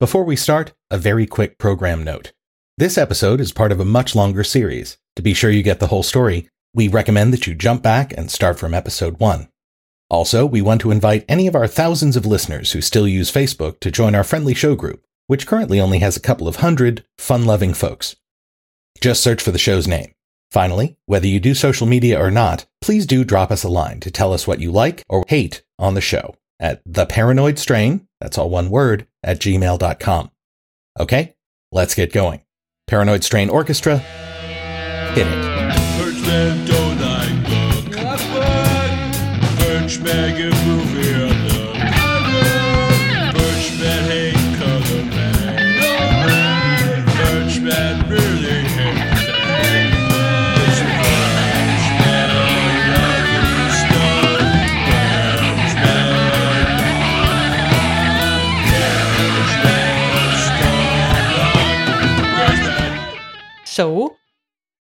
Before we start, a very quick program note. This episode is part of a much longer series. To be sure you get the whole story, we recommend that you jump back and start from episode one. Also, we want to invite any of our thousands of listeners who still use Facebook to join our friendly show group, which currently only has a couple of hundred fun-loving folks. Just search for the show's name. Finally, whether you do social media or not, please do drop us a line to tell us what you like or hate on the show at the paranoid strain, that's all one word, at gmail.com. Okay, let's get going. Paranoid Strain Orchestra, hit it.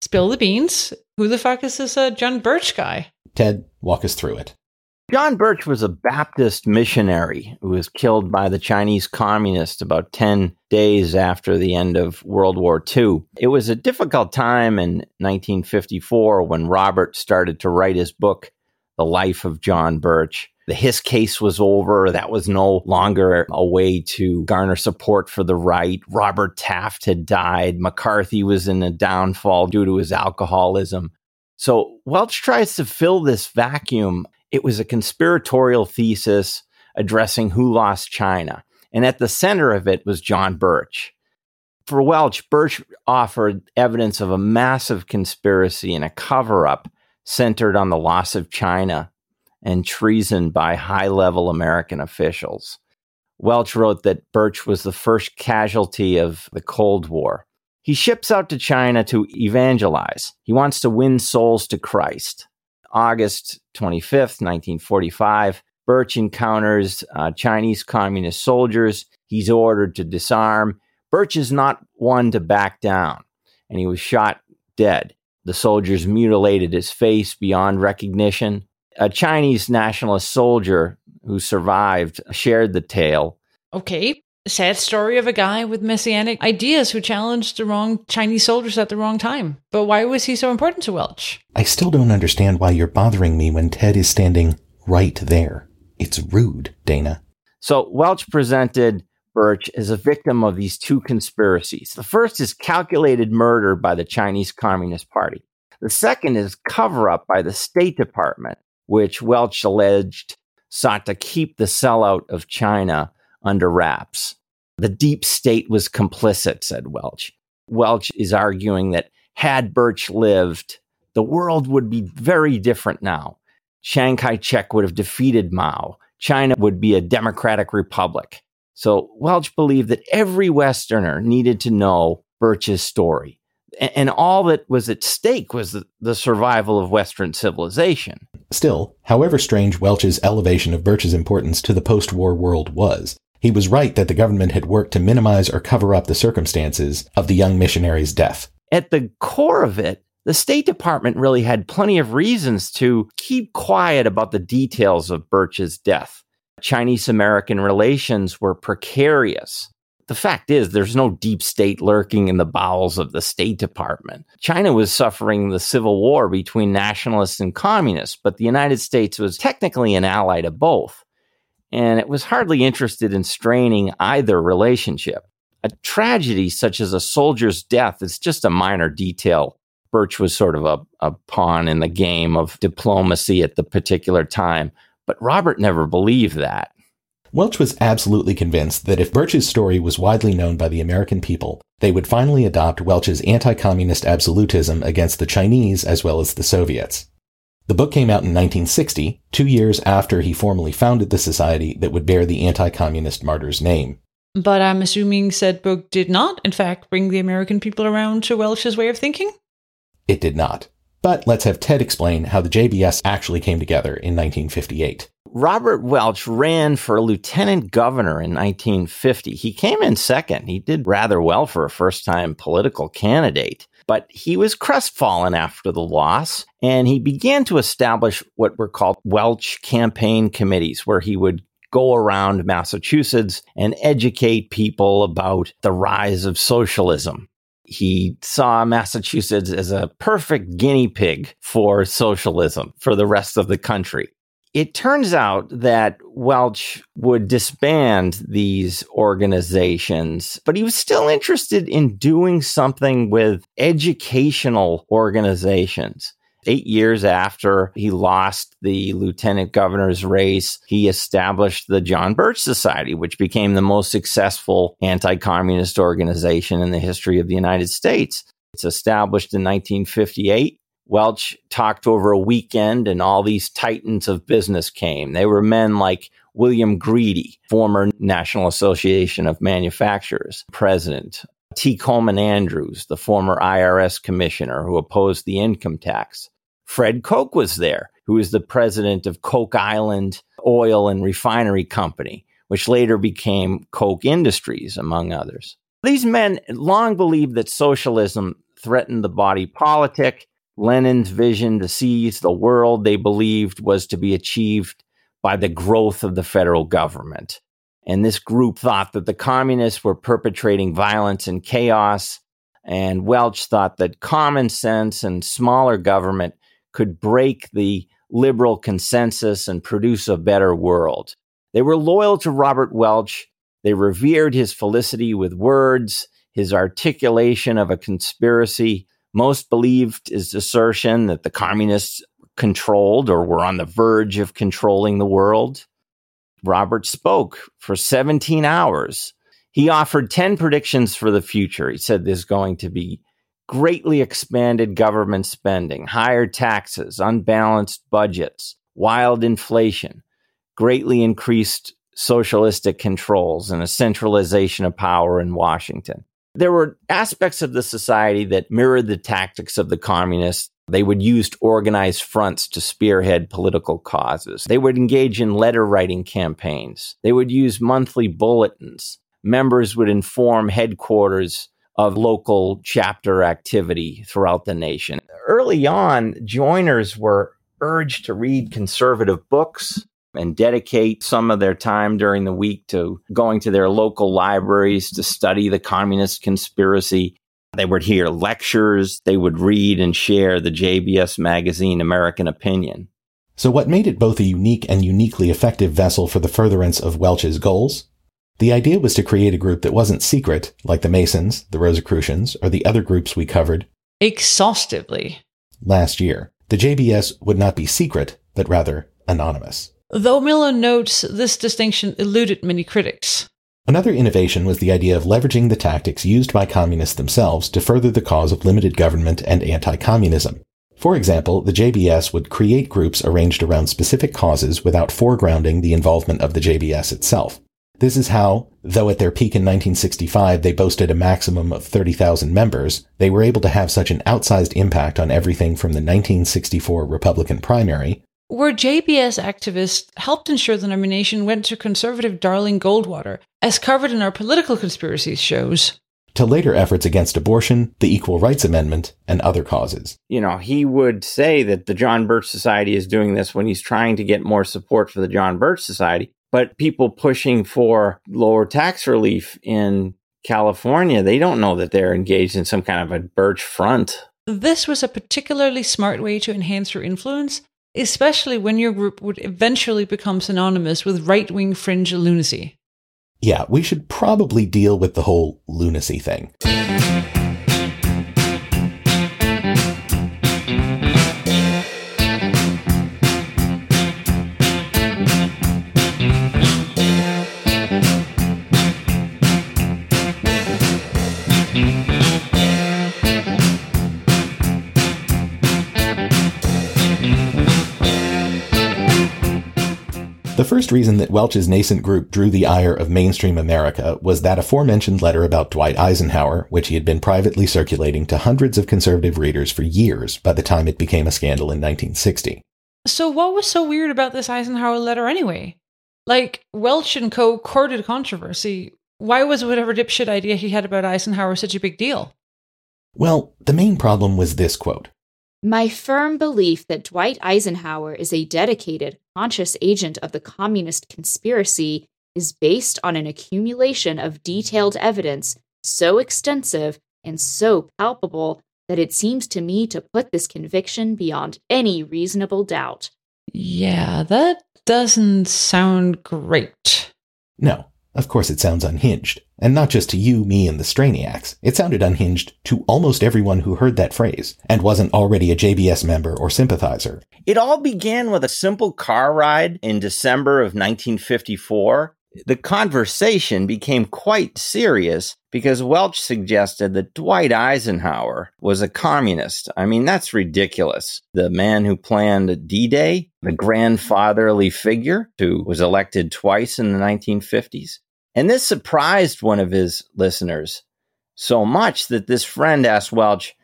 Spill the beans. Who the fuck is this uh, John Birch guy? Ted, walk us through it. John Birch was a Baptist missionary who was killed by the Chinese communists about 10 days after the end of World War II. It was a difficult time in 1954 when Robert started to write his book, The Life of John Birch. The Hiss case was over. That was no longer a way to garner support for the right. Robert Taft had died. McCarthy was in a downfall due to his alcoholism. So Welch tries to fill this vacuum. It was a conspiratorial thesis addressing who lost China. And at the center of it was John Birch. For Welch, Birch offered evidence of a massive conspiracy and a cover up centered on the loss of China and treason by high level American officials. Welch wrote that Birch was the first casualty of the Cold War. He ships out to China to evangelize. He wants to win souls to Christ. August 25th, 1945, Birch encounters uh, Chinese communist soldiers. He's ordered to disarm. Birch is not one to back down, and he was shot dead. The soldiers mutilated his face beyond recognition. A Chinese nationalist soldier who survived shared the tale. Okay, sad story of a guy with messianic ideas who challenged the wrong Chinese soldiers at the wrong time. But why was he so important to Welch? I still don't understand why you're bothering me when Ted is standing right there. It's rude, Dana. So Welch presented Birch as a victim of these two conspiracies. The first is calculated murder by the Chinese Communist Party. The second is cover up by the State Department, which Welch alleged sought to keep the sellout of China under wraps. The deep state was complicit, said Welch. Welch is arguing that had Birch lived, the world would be very different now. Chiang Kai shek would have defeated Mao. China would be a democratic republic. So Welch believed that every Westerner needed to know Birch's story. And all that was at stake was the, the survival of Western civilization. Still, however strange Welch's elevation of Birch's importance to the post war world was, he was right that the government had worked to minimize or cover up the circumstances of the young missionary's death. At the core of it, the State Department really had plenty of reasons to keep quiet about the details of Birch's death. Chinese American relations were precarious. The fact is, there's no deep state lurking in the bowels of the State Department. China was suffering the civil war between nationalists and communists, but the United States was technically an ally to both. And it was hardly interested in straining either relationship. A tragedy such as a soldier's death is just a minor detail. Birch was sort of a, a pawn in the game of diplomacy at the particular time, but Robert never believed that. Welch was absolutely convinced that if Birch's story was widely known by the American people, they would finally adopt Welch's anti communist absolutism against the Chinese as well as the Soviets. The book came out in 1960, two years after he formally founded the society that would bear the anti-communist martyr's name. But I'm assuming said book did not, in fact, bring the American people around to Welch's way of thinking? It did not. But let's have Ted explain how the JBS actually came together in 1958. Robert Welch ran for lieutenant governor in 1950. He came in second. He did rather well for a first time political candidate, but he was crestfallen after the loss and he began to establish what were called Welch campaign committees, where he would go around Massachusetts and educate people about the rise of socialism. He saw Massachusetts as a perfect guinea pig for socialism for the rest of the country. It turns out that Welch would disband these organizations, but he was still interested in doing something with educational organizations. Eight years after he lost the lieutenant governor's race, he established the John Birch Society, which became the most successful anti communist organization in the history of the United States. It's established in 1958. Welch talked over a weekend, and all these titans of business came. They were men like William Grede, former National Association of Manufacturers president, T. Coleman Andrews, the former IRS commissioner who opposed the income tax. Fred Koch was there, who was the president of Rock Island Oil and Refinery Company, which later became Koch Industries, among others. These men long believed that socialism threatened the body politic. Lenin's vision to seize the world, they believed, was to be achieved by the growth of the federal government. And this group thought that the communists were perpetrating violence and chaos. And Welch thought that common sense and smaller government could break the liberal consensus and produce a better world. They were loyal to Robert Welch. They revered his felicity with words, his articulation of a conspiracy. Most believed his assertion that the communists controlled or were on the verge of controlling the world. Robert spoke for 17 hours. He offered 10 predictions for the future. He said there's going to be greatly expanded government spending, higher taxes, unbalanced budgets, wild inflation, greatly increased socialistic controls, and a centralization of power in Washington. There were aspects of the society that mirrored the tactics of the communists. They would use organized fronts to spearhead political causes. They would engage in letter writing campaigns. They would use monthly bulletins. Members would inform headquarters of local chapter activity throughout the nation. Early on, joiners were urged to read conservative books and dedicate some of their time during the week to going to their local libraries to study the communist conspiracy. They would hear lectures, they would read and share the JBS magazine American Opinion. So, what made it both a unique and uniquely effective vessel for the furtherance of Welch's goals? The idea was to create a group that wasn't secret, like the Masons, the Rosicrucians, or the other groups we covered Exhaustively. last year. The JBS would not be secret, but rather anonymous. Though Miller notes this distinction eluded many critics. Another innovation was the idea of leveraging the tactics used by communists themselves to further the cause of limited government and anti-communism. For example, the JBS would create groups arranged around specific causes without foregrounding the involvement of the JBS itself. This is how, though at their peak in 1965 they boasted a maximum of 30,000 members, they were able to have such an outsized impact on everything from the 1964 Republican primary Where JBS activists helped ensure the nomination went to conservative Darling Goldwater, as covered in our political conspiracies shows. to later efforts against abortion, the Equal Rights Amendment, and other causes. You know, he would say that the John Birch Society is doing this when he's trying to get more support for the John Birch Society. But people pushing for lower tax relief in California, they don't know that they're engaged in some kind of a Birch front. This was a particularly smart way to enhance your influence, especially when your group would eventually become synonymous with right wing fringe lunacy. Yeah, we should probably deal with the whole lunacy thing. First reason that Welch's nascent group drew the ire of mainstream America was that aforementioned letter about Dwight Eisenhower, which he had been privately circulating to hundreds of conservative readers for years by the time it became a scandal in 1960. So, what was so weird about this Eisenhower letter anyway? Like, Welch and co courted controversy. Why was whatever dipshit idea he had about Eisenhower such a big deal? Well, the main problem was this quote My firm belief that Dwight Eisenhower is a dedicated, conscious agent of the communist conspiracy is based on an accumulation of detailed evidence so extensive and so palpable that it seems to me to put this conviction beyond any reasonable doubt. Yeah, that doesn't sound great. No, of course it sounds unhinged. And not just to you, me, and the Strainiacs. It sounded unhinged to almost everyone who heard that phrase and wasn't already a JBS member or sympathizer. It all began with a simple car ride in December of 1954. The conversation became quite serious because Welch suggested that Dwight Eisenhower was a communist. I mean, that's ridiculous. The man who planned D Day, the grandfatherly figure who was elected twice in the 1950s. And this surprised one of his listeners so much that this friend asked Welch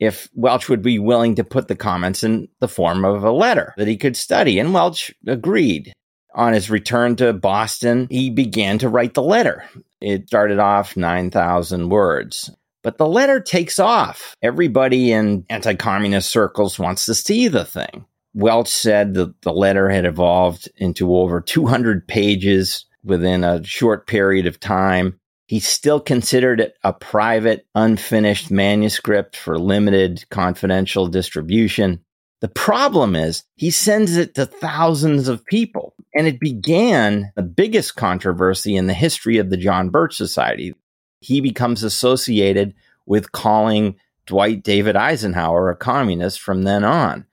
if Welch would be willing to put the comments in the form of a letter that he could study. And Welch agreed. On his return to Boston, he began to write the letter. It started off 9,000 words. But the letter takes off. Everybody in anti communist circles wants to see the thing. Welch said that the letter had evolved into over 200 pages within a short period of time. He still considered it a private, unfinished manuscript for limited confidential distribution. The problem is he sends it to thousands of people. And it began the biggest controversy in the history of the John Birch Society. He becomes associated with calling Dwight David Eisenhower a communist from then on.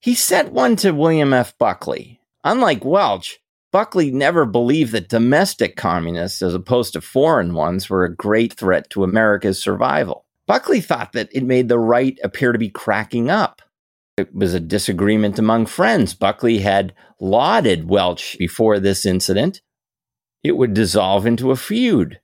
He sent one to William F. Buckley. Unlike Welch, Buckley never believed that domestic communists, as opposed to foreign ones, were a great threat to America's survival. Buckley thought that it made the right appear to be cracking up. It was a disagreement among friends. Buckley had lauded Welch before this incident. It would dissolve into a feud.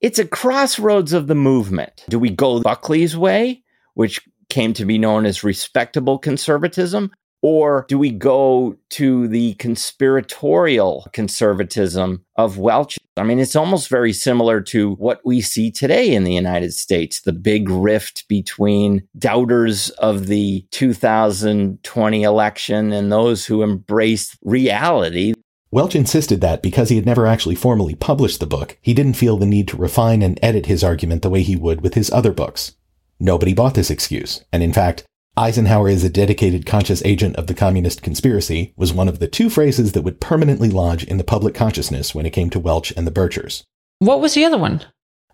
It's a crossroads of the movement. Do we go Buckley's way, which came to be known as respectable conservatism, or do we go to the conspiratorial conservatism of Welch? I mean, it's almost very similar to what we see today in the United States the big rift between doubters of the 2020 election and those who embrace reality. Welch insisted that because he had never actually formally published the book, he didn't feel the need to refine and edit his argument the way he would with his other books. Nobody bought this excuse, and in fact, Eisenhower is a dedicated conscious agent of the communist conspiracy was one of the two phrases that would permanently lodge in the public consciousness when it came to Welch and the Birchers. What was the other one?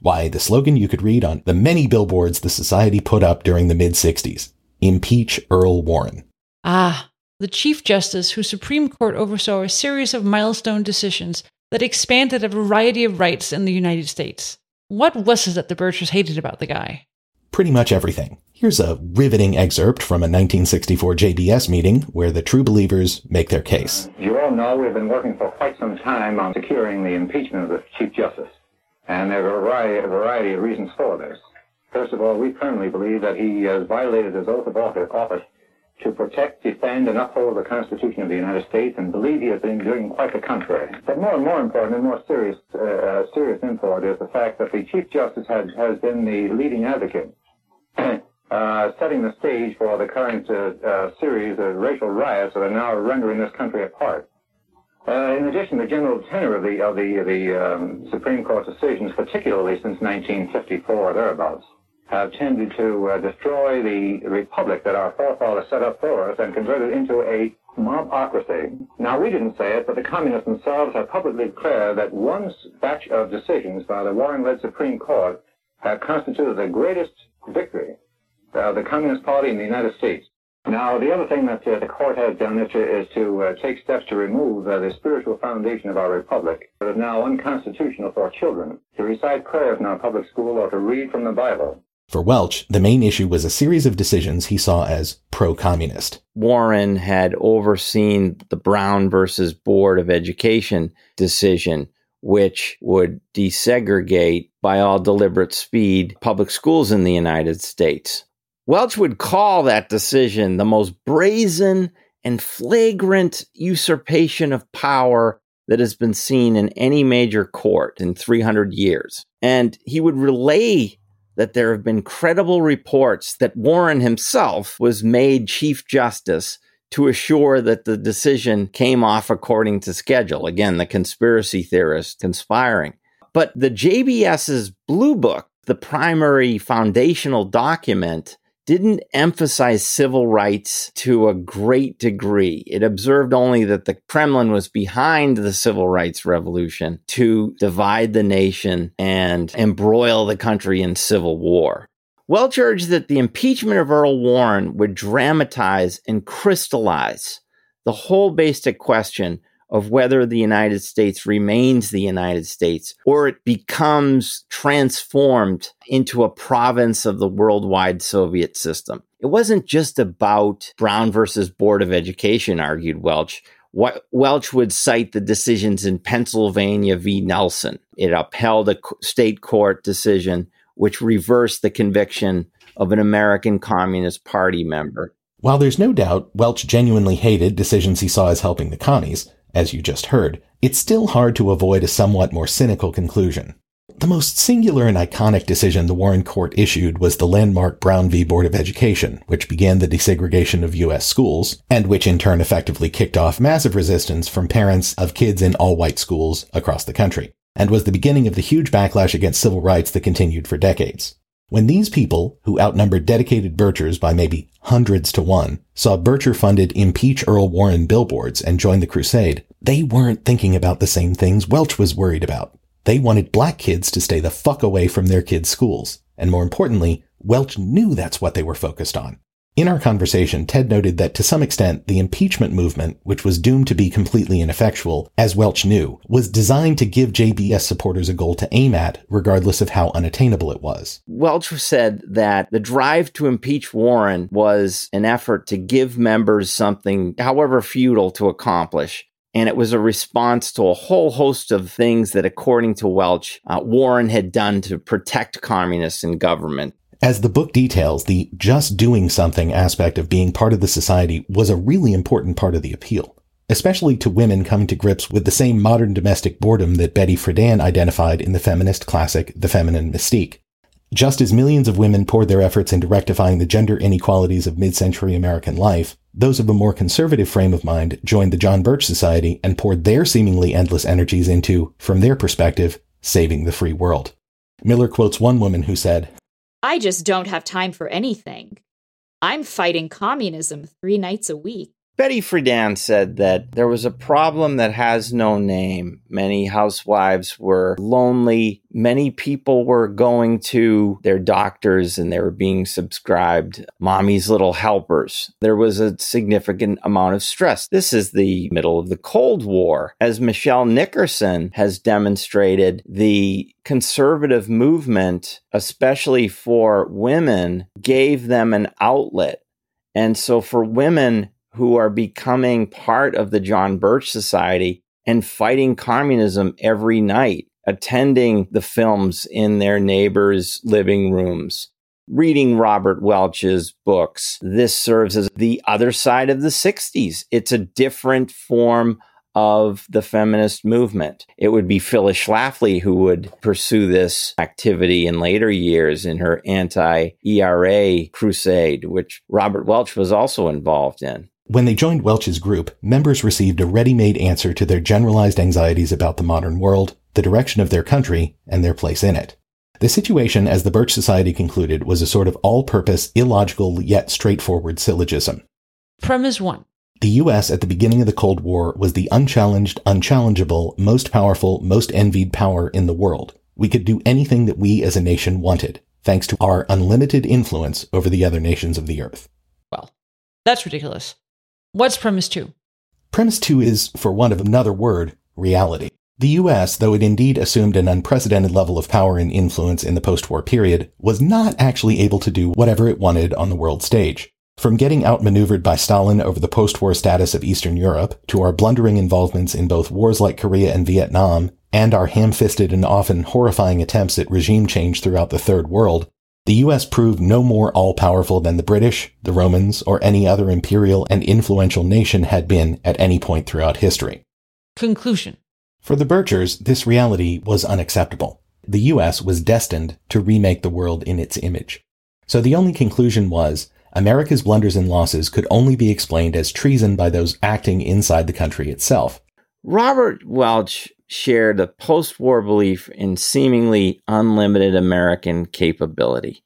Why, the slogan you could read on the many billboards the Society put up during the mid 60s Impeach Earl Warren. Ah, the Chief Justice whose Supreme Court oversaw a series of milestone decisions that expanded a variety of rights in the United States. What was it that the Birchers hated about the guy? Pretty much everything. Here's a riveting excerpt from a 1964 JBS meeting where the true believers make their case. You all know we've been working for quite some time on securing the impeachment of the Chief Justice. And there are a variety, a variety of reasons for this. First of all, we firmly believe that he has violated his oath of office to protect, defend, and uphold the Constitution of the United States, and believe he has been doing quite the contrary. But more and more important and more serious, uh, serious import is the fact that the Chief Justice has, has been the leading advocate uh, setting the stage for the current uh, uh, series of racial riots that are now rendering this country apart. Uh, in addition, the general tenor of the of the the um, Supreme Court decisions, particularly since 1954 or thereabouts, have tended to destroy the republic that our forefathers set up for us and convert it into a mobocracy. Now, we didn't say it, but the communists themselves have publicly declared that one batch of decisions by the Warren-led Supreme Court have constituted the greatest victory uh, the Communist Party in the United States. Now, the other thing that uh, the court has done is to, is to uh, take steps to remove uh, the spiritual foundation of our republic. It is now unconstitutional for our children to recite prayers in our public school or to read from the Bible. For Welch, the main issue was a series of decisions he saw as pro communist. Warren had overseen the Brown versus Board of Education decision, which would desegregate by all deliberate speed public schools in the United States. Welch would call that decision the most brazen and flagrant usurpation of power that has been seen in any major court in 300 years. And he would relay that there have been credible reports that Warren himself was made Chief Justice to assure that the decision came off according to schedule. Again, the conspiracy theorists conspiring. But the JBS's Blue Book, the primary foundational document, didn't emphasize civil rights to a great degree. It observed only that the Kremlin was behind the civil rights revolution to divide the nation and embroil the country in civil war. Welch urged that the impeachment of Earl Warren would dramatize and crystallize the whole basic question of whether the United States remains the United States or it becomes transformed into a province of the worldwide Soviet system. It wasn't just about Brown versus Board of Education, argued Welch. Welch would cite the decisions in Pennsylvania v. Nelson. It upheld a state court decision which reversed the conviction of an American Communist Party member. While there's no doubt Welch genuinely hated decisions he saw as helping the commies, as you just heard, it's still hard to avoid a somewhat more cynical conclusion. The most singular and iconic decision the Warren Court issued was the landmark Brown v. Board of Education, which began the desegregation of U.S. schools, and which in turn effectively kicked off massive resistance from parents of kids in all white schools across the country, and was the beginning of the huge backlash against civil rights that continued for decades. When these people, who outnumbered dedicated Birchers by maybe hundreds to one, saw Bircher funded Impeach Earl Warren billboards and joined the crusade, they weren't thinking about the same things Welch was worried about. They wanted black kids to stay the fuck away from their kids' schools. And more importantly, Welch knew that's what they were focused on. In our conversation, Ted noted that to some extent, the impeachment movement, which was doomed to be completely ineffectual, as Welch knew, was designed to give JBS supporters a goal to aim at, regardless of how unattainable it was. Welch said that the drive to impeach Warren was an effort to give members something, however futile, to accomplish. And it was a response to a whole host of things that, according to Welch, uh, Warren had done to protect communists in government. As the book details, the just doing something aspect of being part of the society was a really important part of the appeal, especially to women coming to grips with the same modern domestic boredom that Betty Friedan identified in the feminist classic The Feminine Mystique. Just as millions of women poured their efforts into rectifying the gender inequalities of mid-century American life, those of a more conservative frame of mind joined the John Birch Society and poured their seemingly endless energies into, from their perspective, saving the free world. Miller quotes one woman who said, I just don't have time for anything. I'm fighting communism three nights a week. Betty Friedan said that there was a problem that has no name. Many housewives were lonely. Many people were going to their doctors and they were being subscribed mommy's little helpers. There was a significant amount of stress. This is the middle of the Cold War. As Michelle Nickerson has demonstrated, the conservative movement, especially for women, gave them an outlet. And so for women who are becoming part of the John Birch Society and fighting communism every night, attending the films in their neighbors' living rooms, reading Robert Welch's books. This serves as the other side of the 60s. It's a different form of the feminist movement. It would be Phyllis Schlafly who would pursue this activity in later years in her anti ERA crusade, which Robert Welch was also involved in. When they joined Welch's group, members received a ready-made answer to their generalized anxieties about the modern world, the direction of their country, and their place in it. The situation, as the Birch Society concluded, was a sort of all-purpose, illogical, yet straightforward syllogism. Premise 1. The US at the beginning of the Cold War was the unchallenged, unchallengeable, most powerful, most envied power in the world. We could do anything that we as a nation wanted, thanks to our unlimited influence over the other nations of the earth. Well, that's ridiculous. What's premise two? Premise two is, for want of another word, reality. The US, though it indeed assumed an unprecedented level of power and influence in the post-war period, was not actually able to do whatever it wanted on the world stage. From getting outmaneuvered by Stalin over the post-war status of Eastern Europe, to our blundering involvements in both wars like Korea and Vietnam, and our ham-fisted and often horrifying attempts at regime change throughout the Third World, the US proved no more all-powerful than the British, the Romans, or any other imperial and influential nation had been at any point throughout history. Conclusion. For the Birchers, this reality was unacceptable. The US was destined to remake the world in its image. So the only conclusion was America's blunders and losses could only be explained as treason by those acting inside the country itself. Robert Welch shared a post war belief in seemingly unlimited American capability.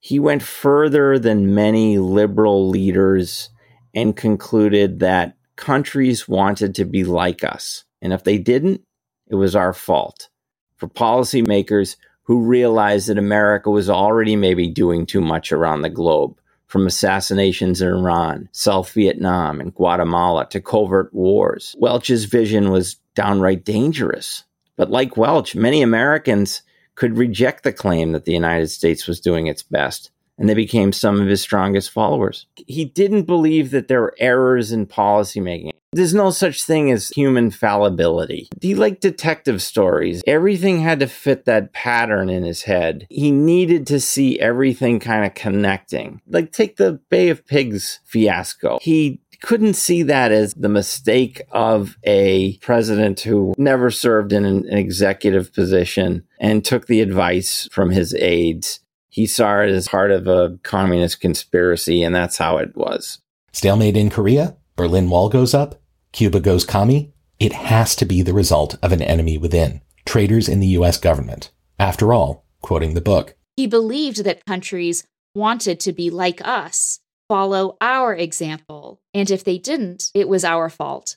He went further than many liberal leaders and concluded that countries wanted to be like us. And if they didn't, it was our fault. For policymakers who realized that America was already maybe doing too much around the globe, from assassinations in Iran, South Vietnam, and Guatemala to covert wars. Welch's vision was downright dangerous. But like Welch, many Americans could reject the claim that the United States was doing its best, and they became some of his strongest followers. He didn't believe that there were errors in policymaking. There's no such thing as human fallibility. He liked detective stories. Everything had to fit that pattern in his head. He needed to see everything kind of connecting. Like, take the Bay of Pigs fiasco. He couldn't see that as the mistake of a president who never served in an executive position and took the advice from his aides. He saw it as part of a communist conspiracy, and that's how it was. Stalemate in Korea? Berlin Wall goes up? Cuba goes commie? It has to be the result of an enemy within. Traitors in the US government. After all, quoting the book, He believed that countries wanted to be like us, follow our example, and if they didn't, it was our fault.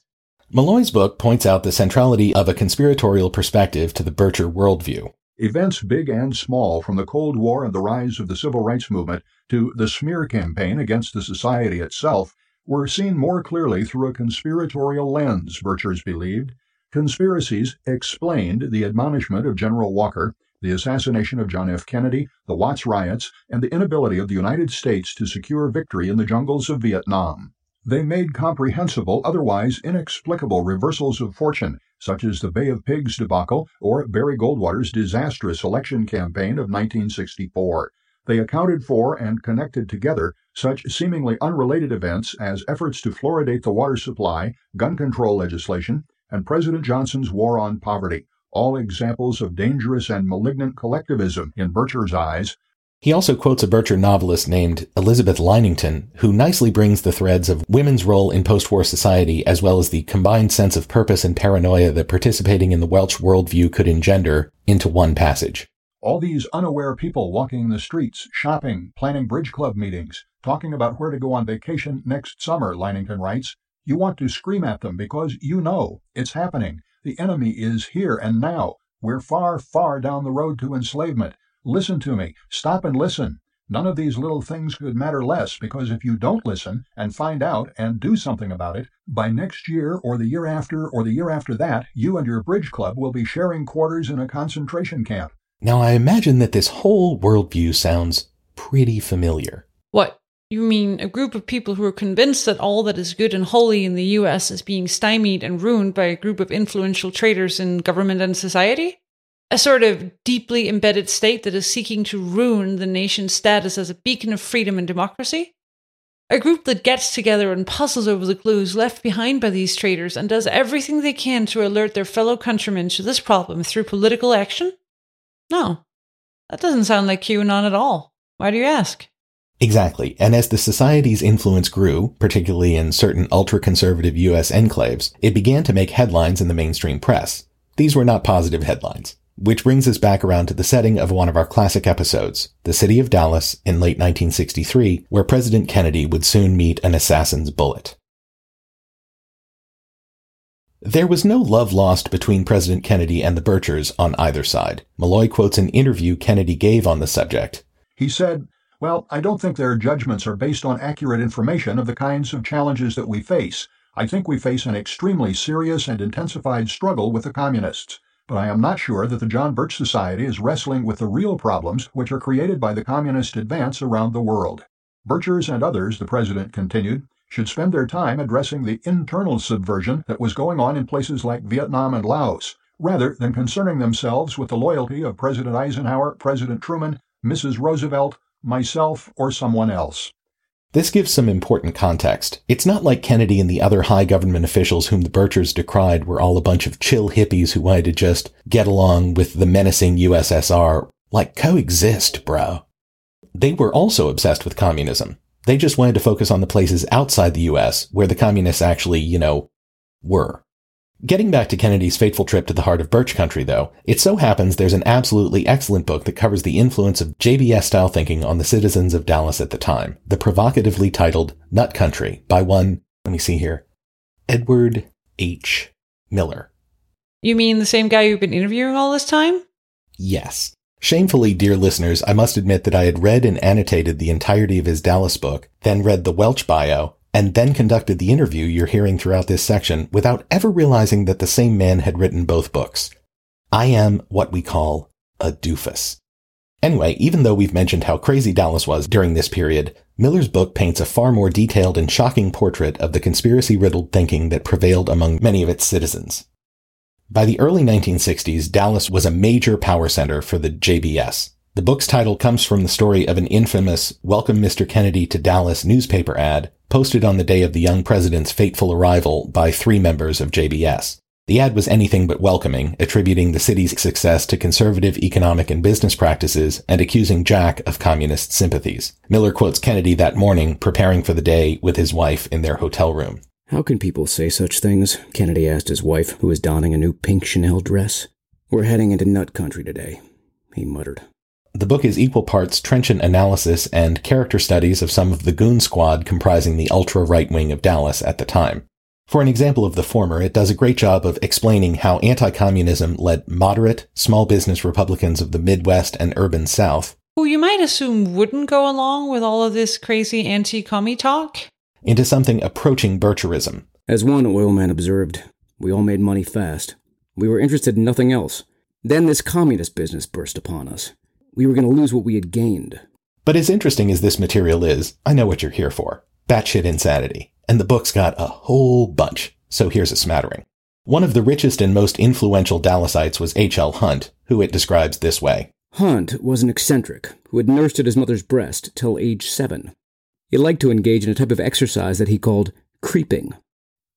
Mulloy's book points out the centrality of a conspiratorial perspective to the Bircher worldview. Events big and small, from the Cold War and the rise of the Civil Rights Movement to the smear campaign against the society itself, were seen more clearly through a conspiratorial lens, Birchers believed. Conspiracies explained the admonishment of General Walker, the assassination of John F. Kennedy, the Watts riots, and the inability of the United States to secure victory in the jungles of Vietnam. They made comprehensible, otherwise inexplicable reversals of fortune, such as the Bay of Pigs debacle or Barry Goldwater's disastrous election campaign of 1964. They accounted for and connected together such seemingly unrelated events as efforts to fluoridate the water supply, gun control legislation, and President Johnson's war on poverty, all examples of dangerous and malignant collectivism in Bircher's eyes. He also quotes a Bircher novelist named Elizabeth Linington, who nicely brings the threads of women's role in post-war society as well as the combined sense of purpose and paranoia that participating in the Welch worldview could engender into one passage. All these unaware people walking the streets, shopping, planning bridge club meetings, talking about where to go on vacation next summer, Lynington writes. You want to scream at them because you know it's happening. The enemy is here and now. We're far, far down the road to enslavement. Listen to me. Stop and listen. None of these little things could matter less because if you don't listen and find out and do something about it, by next year or the year after or the year after that, you and your bridge club will be sharing quarters in a concentration camp. Now I imagine that this whole worldview sounds pretty familiar. You mean a group of people who are convinced that all that is good and holy in the US is being stymied and ruined by a group of influential traitors in government and society? A sort of deeply embedded state that is seeking to ruin the nation's status as a beacon of freedom and democracy? A group that gets together and puzzles over the clues left behind by these traitors and does everything they can to alert their fellow countrymen to this problem through political action? No, that doesn't sound like QAnon at all. Why do you ask? Exactly. And as the society's influence grew, particularly in certain ultra-conservative US enclaves, it began to make headlines in the mainstream press. These were not positive headlines. Which brings us back around to the setting of one of our classic episodes, the city of Dallas in late 1963, where President Kennedy would soon meet an assassin's bullet. There was no love lost between President Kennedy and the Birchers on either side. Mulloy quotes an interview Kennedy gave on the subject. He said, Well, I don't think their judgments are based on accurate information of the kinds of challenges that we face. I think we face an extremely serious and intensified struggle with the communists. But I am not sure that the John Birch Society is wrestling with the real problems which are created by the communist advance around the world. Birchers and others, the president continued, should spend their time addressing the internal subversion that was going on in places like Vietnam and Laos, rather than concerning themselves with the loyalty of President Eisenhower, President Truman, Mrs. Roosevelt, myself, or someone else. This gives some important context. It's not like Kennedy and the other high government officials whom the Birchers decried were all a bunch of chill hippies who wanted to just get along with the menacing USSR. Like, coexist, bro. They were also obsessed with communism. They just wanted to focus on the places outside the US where the communists actually, you know, were. Getting back to Kennedy's fateful trip to the heart of Birch Country, though, it so happens there's an absolutely excellent book that covers the influence of JBS style thinking on the citizens of Dallas at the time, the provocatively titled Nut Country by one, let me see here, Edward H. Miller. You mean the same guy you've been interviewing all this time? Yes. Shamefully, dear listeners, I must admit that I had read and annotated the entirety of his Dallas book, then read the Welch bio, and then conducted the interview you're hearing throughout this section without ever realizing that the same man had written both books. I am what we call a doofus. Anyway, even though we've mentioned how crazy Dallas was during this period, Miller's book paints a far more detailed and shocking portrait of the conspiracy riddled thinking that prevailed among many of its citizens. By the early 1960s, Dallas was a major power center for the JBS. The book's title comes from the story of an infamous Welcome Mr. Kennedy to Dallas newspaper ad posted on the day of the young president's fateful arrival by three members of JBS. The ad was anything but welcoming, attributing the city's success to conservative economic and business practices and accusing Jack of communist sympathies. Miller quotes Kennedy that morning preparing for the day with his wife in their hotel room. How can people say such things? Kennedy asked his wife, who was donning a new pink Chanel dress. We're heading into nut country today, he muttered. The book is equal parts trenchant analysis and character studies of some of the goon squad comprising the ultra right wing of Dallas at the time. For an example of the former, it does a great job of explaining how anti-communism led moderate, small business Republicans of the Midwest and urban South Who you might assume wouldn't go along with all of this crazy anti commie talk? into something approaching Bircherism. As one oil man observed, we all made money fast. We were interested in nothing else. Then this communist business burst upon us. We were going to lose what we had gained. But as interesting as this material is, I know what you're here for. Batshit insanity. And the book's got a whole bunch, so here's a smattering. One of the richest and most influential Dallasites was H.L. Hunt, who it describes this way. Hunt was an eccentric who had nursed at his mother's breast till age seven. He liked to engage in a type of exercise that he called creeping.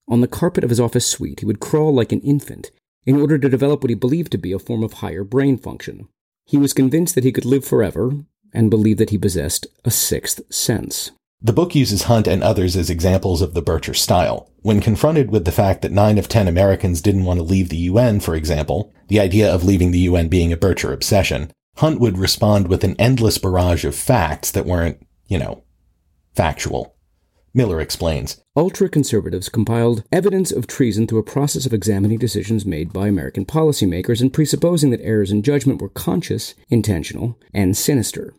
On the carpet of his office suite, he would crawl like an infant in order to develop what he believed to be a form of higher brain function. He was convinced that he could live forever and believed that he possessed a sixth sense. The book uses Hunt and others as examples of the Bircher style. When confronted with the fact that 9 of 10 Americans didn't want to leave the UN, for example, the idea of leaving the UN being a Bircher obsession, Hunt would respond with an endless barrage of facts that weren't, you know, factual. Miller explains. Ultra conservatives compiled evidence of treason through a process of examining decisions made by American policymakers and presupposing that errors in judgment were conscious, intentional, and sinister.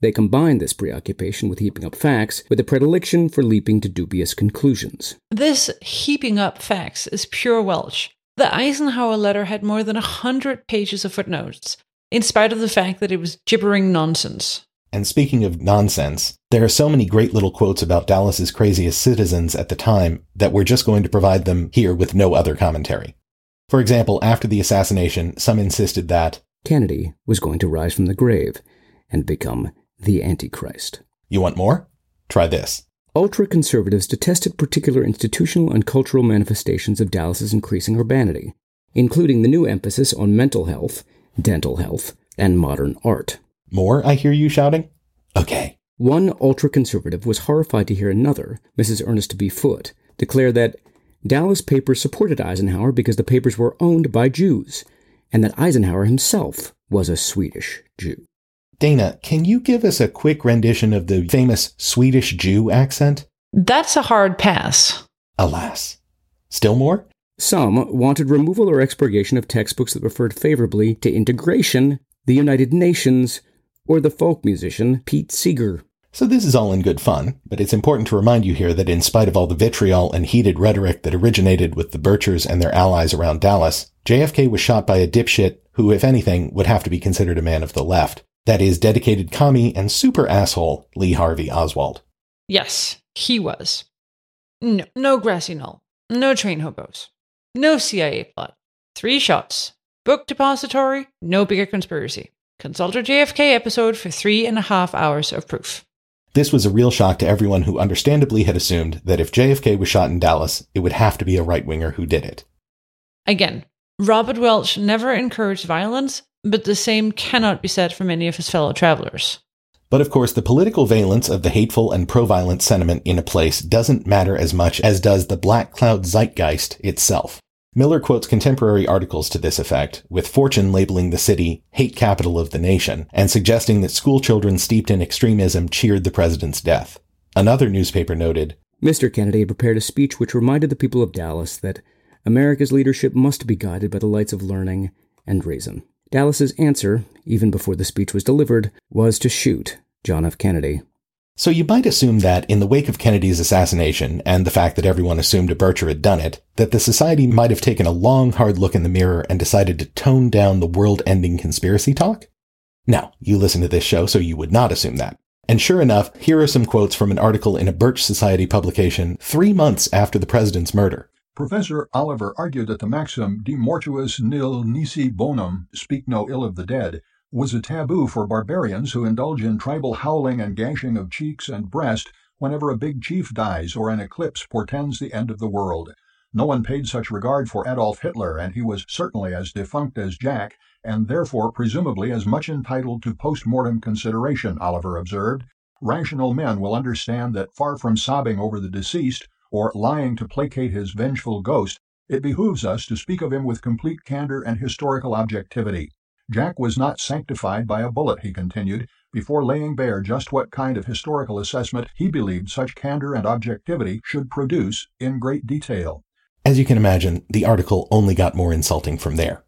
They combined this preoccupation with heaping up facts with a predilection for leaping to dubious conclusions. This heaping up facts is pure Welch. The Eisenhower letter had more than a hundred pages of footnotes, in spite of the fact that it was gibbering nonsense. And speaking of nonsense, there are so many great little quotes about Dallas's craziest citizens at the time that we're just going to provide them here with no other commentary. For example, after the assassination, some insisted that Kennedy was going to rise from the grave and become the Antichrist. You want more? Try this. Ultra conservatives detested particular institutional and cultural manifestations of Dallas's increasing urbanity, including the new emphasis on mental health, dental health, and modern art. More, I hear you shouting? Okay. One ultra conservative was horrified to hear another, Mrs. Ernest B. Foote, declare that Dallas papers supported Eisenhower because the papers were owned by Jews, and that Eisenhower himself was a Swedish Jew. Dana, can you give us a quick rendition of the famous Swedish Jew accent? That's a hard pass. Alas. Still more? Some wanted removal or expurgation of textbooks that referred favorably to integration, the United Nations, or the folk musician Pete Seeger. So this is all in good fun, but it's important to remind you here that in spite of all the vitriol and heated rhetoric that originated with the Birchers and their allies around Dallas, JFK was shot by a dipshit who, if anything, would have to be considered a man of the left. That is dedicated commie and super asshole Lee Harvey Oswald. Yes, he was. No, no grassy knoll. No train hobos. No CIA plot. Three shots. Book depository. No bigger conspiracy. Consult our JFK episode for three and a half hours of proof. This was a real shock to everyone who understandably had assumed that if JFK was shot in Dallas, it would have to be a right winger who did it. Again, Robert Welch never encouraged violence, but the same cannot be said for many of his fellow travelers. But of course, the political valence of the hateful and pro-violent sentiment in a place doesn't matter as much as does the black cloud zeitgeist itself. Miller quotes contemporary articles to this effect, with Fortune labeling the city hate capital of the nation and suggesting that schoolchildren steeped in extremism cheered the president's death. Another newspaper noted, Mr. Kennedy had prepared a speech which reminded the people of Dallas that America's leadership must be guided by the lights of learning and reason. Dallas's answer, even before the speech was delivered, was to shoot John F. Kennedy. So you might assume that in the wake of Kennedy's assassination and the fact that everyone assumed a Bircher had done it, that the society might have taken a long, hard look in the mirror and decided to tone down the world-ending conspiracy talk? Now, you listen to this show, so you would not assume that. And sure enough, here are some quotes from an article in a Birch Society publication three months after the president's murder. Professor Oliver argued that the maxim de mortuis nil nisi bonum, speak no ill of the dead, was a taboo for barbarians who indulge in tribal howling and gashing of cheeks and breast whenever a big chief dies or an eclipse portends the end of the world. No one paid such regard for Adolf Hitler, and he was certainly as defunct as Jack, and therefore presumably as much entitled to post mortem consideration, Oliver observed. Rational men will understand that far from sobbing over the deceased, or lying to placate his vengeful ghost, it behooves us to speak of him with complete candor and historical objectivity. Jack was not sanctified by a bullet, he continued, before laying bare just what kind of historical assessment he believed such candor and objectivity should produce in great detail. As you can imagine, the article only got more insulting from there.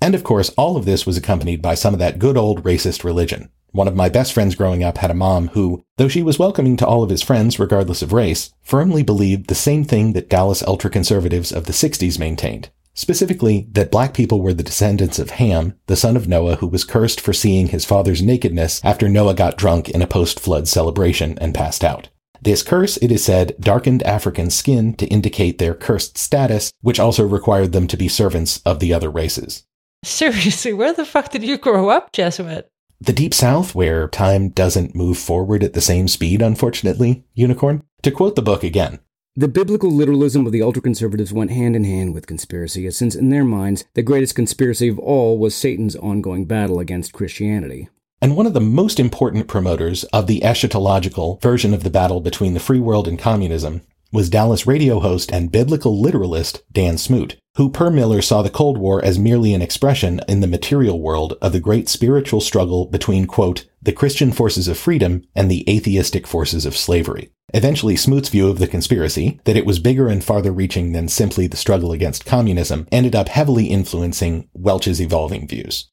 And of course, all of this was accompanied by some of that good old racist religion. One of my best friends growing up had a mom who, though she was welcoming to all of his friends regardless of race, firmly believed the same thing that Dallas ultra-conservatives of the 60s maintained. Specifically, that black people were the descendants of Ham, the son of Noah who was cursed for seeing his father's nakedness after Noah got drunk in a post-flood celebration and passed out. This curse, it is said, darkened African skin to indicate their cursed status, which also required them to be servants of the other races. Seriously, where the fuck did you grow up, Jesuit? The Deep South, where time doesn't move forward at the same speed, unfortunately, Unicorn. To quote the book again, The biblical literalism of the ultra-conservatives went hand in hand with conspiracy, since in their minds, the greatest conspiracy of all was Satan's ongoing battle against Christianity. and one of the most important promoters of the eschatological version of the battle between the free world and communism was Dallas radio host and biblical literalist Dan Smoot, who per Miller saw the Cold War as merely an expression in the material world of the great spiritual struggle between, quote, the Christian forces of freedom and the atheistic forces of slavery. Eventually, Smoot's view of the conspiracy, that it was bigger and farther reaching than simply the struggle against communism, ended up heavily influencing Welch's evolving views.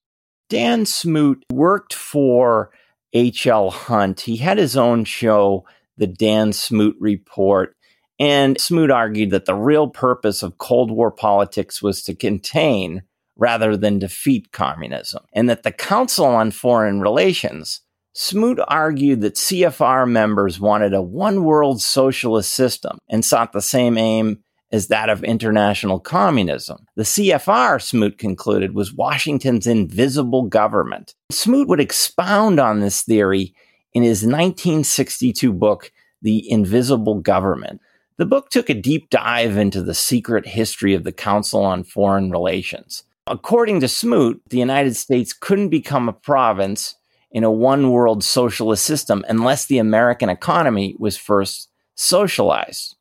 Dan Smoot worked for H.L. Hunt. He had his own show, The Dan Smoot Report. And Smoot argued that the real purpose of Cold War politics was to contain rather than defeat communism, and that the Council on Foreign Relations. Smoot argued that CFR members wanted a one world socialist system and sought the same aim as that of international communism. The CFR, Smoot concluded, was Washington's invisible government. Smoot would expound on this theory in his 1962 book, The Invisible Government. The book took a deep dive into the secret history of the Council on Foreign Relations. According to Smoot, the United States couldn't become a province in a one world socialist system unless the American economy was first socialized,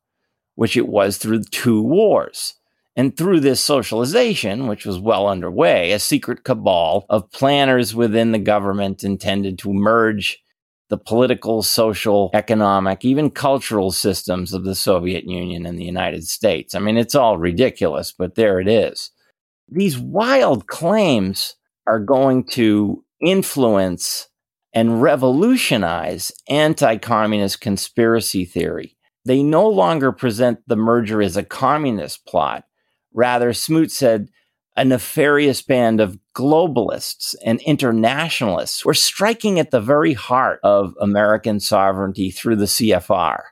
which it was through two wars. And through this socialization, which was well underway, a secret cabal of planners within the government intended to merge the political, social, economic, even cultural systems of the Soviet Union and the United States. I mean, it's all ridiculous, but there it is. These wild claims are going to influence and revolutionize anti communist conspiracy theory. They no longer present the merger as a communist plot. Rather, Smoot said a nefarious band of globalists and internationalists were striking at the very heart of American sovereignty through the CFR.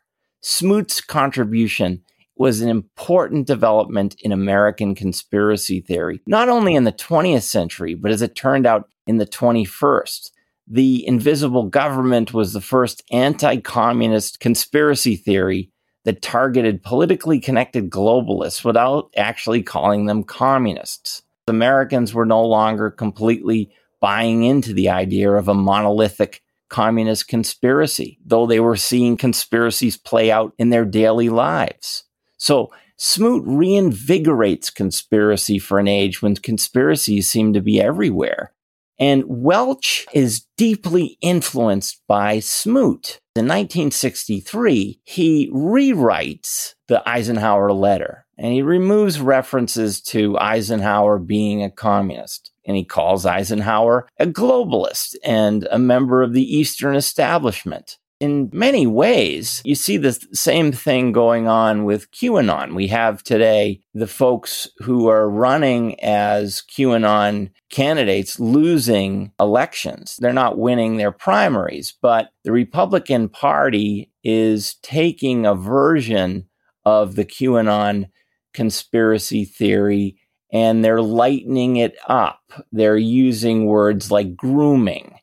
Smoot's contribution was an important development in American conspiracy theory, not only in the 20th century, but as it turned out in the 21st. The invisible government was the first anti communist conspiracy theory that targeted politically connected globalists without actually calling them communists. Americans were no longer completely buying into the idea of a monolithic communist conspiracy, though they were seeing conspiracies play out in their daily lives. So Smoot reinvigorates conspiracy for an age when conspiracies seem to be everywhere. And Welch is deeply influenced by Smoot. In 1963, he rewrites the Eisenhower letter and he removes references to Eisenhower being a communist. And he calls Eisenhower a globalist and a member of the Eastern establishment in many ways, you see the same thing going on with QAnon. We have today the folks who are running as QAnon candidates losing elections. They're not winning their primaries, but the Republican Party is taking a version of the QAnon conspiracy theory and they're lightening it up. They're using words like grooming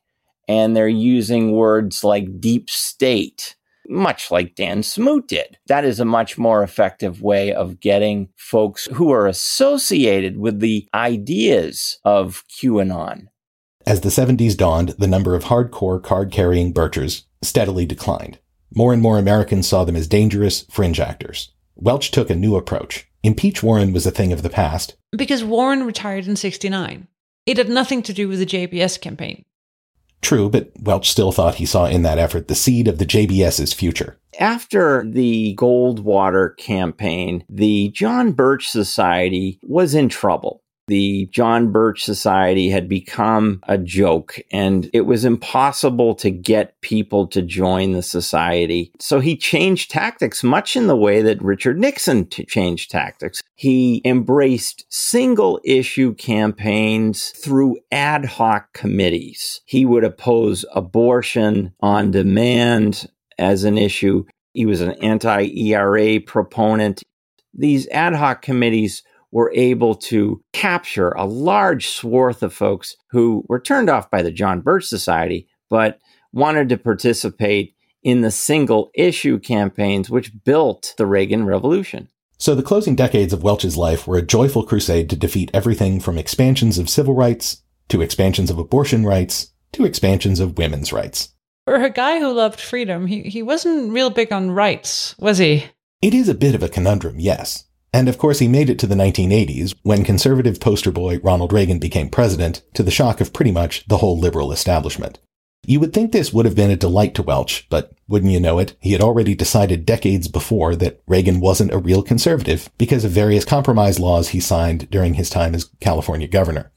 and they're using words like deep state, much like Dan Smoot did. That is a much more effective way of getting folks who are associated with the ideas of QAnon. As the 70s dawned, the number of hardcore card carrying Birchers steadily declined. More and more Americans saw them as dangerous fringe actors. Welch took a new approach. Impeach Warren was a thing of the past. Because Warren retired in 69. It had nothing to do with the JBS campaign. True, but Welch still thought he saw in that effort the seed of the JBS's future. After the Goldwater campaign, the John Birch Society was in trouble the John Birch Society had become a joke and it was impossible to get people to join the society. So he changed tactics much in the way that Richard Nixon t- changed tactics. He embraced single issue campaigns through ad hoc committees. He would oppose abortion on demand as an issue. He was an anti ERA proponent. These ad hoc committees were able to capture a large swath of folks who were turned off by the John Birch Society, but wanted to participate in the single issue campaigns which built the Reagan Revolution. So the closing decades of Welch's life were a joyful crusade to defeat everything from expansions of civil rights to expansions of abortion rights to expansions of women's rights. For a guy who loved freedom, he, he wasn't real big on rights, was he? It is a bit of a conundrum, yes. And of course, he made it to the 1980s when conservative poster boy Ronald Reagan became president to the shock of pretty much the whole liberal establishment. You would think this would have been a delight to Welch, but wouldn't you know it, he had already decided decades before that Reagan wasn't a real conservative because of various compromise laws he signed during his time as California governor.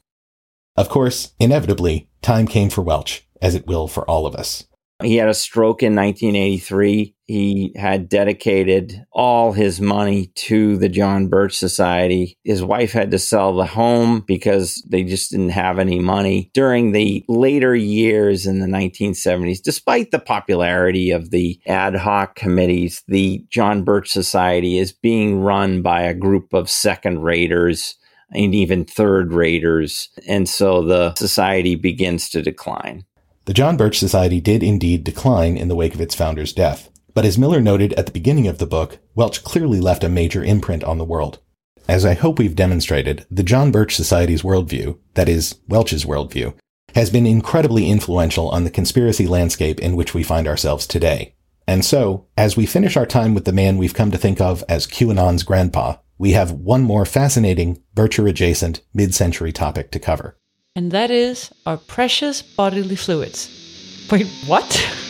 Of course, inevitably, time came for Welch, as it will for all of us. He had a stroke in 1983. He had dedicated all his money to the John Birch Society. His wife had to sell the home because they just didn't have any money. During the later years in the 1970s, despite the popularity of the ad hoc committees, the John Birch Society is being run by a group of second raters and even third raters. And so the society begins to decline. The John Birch Society did indeed decline in the wake of its founder's death. But as Miller noted at the beginning of the book, Welch clearly left a major imprint on the world. As I hope we've demonstrated, the John Birch Society's worldview, that is, Welch's worldview, has been incredibly influential on the conspiracy landscape in which we find ourselves today. And so, as we finish our time with the man we've come to think of as QAnon's grandpa, we have one more fascinating, Bircher adjacent, mid century topic to cover and that is our precious bodily fluids. Wait, what?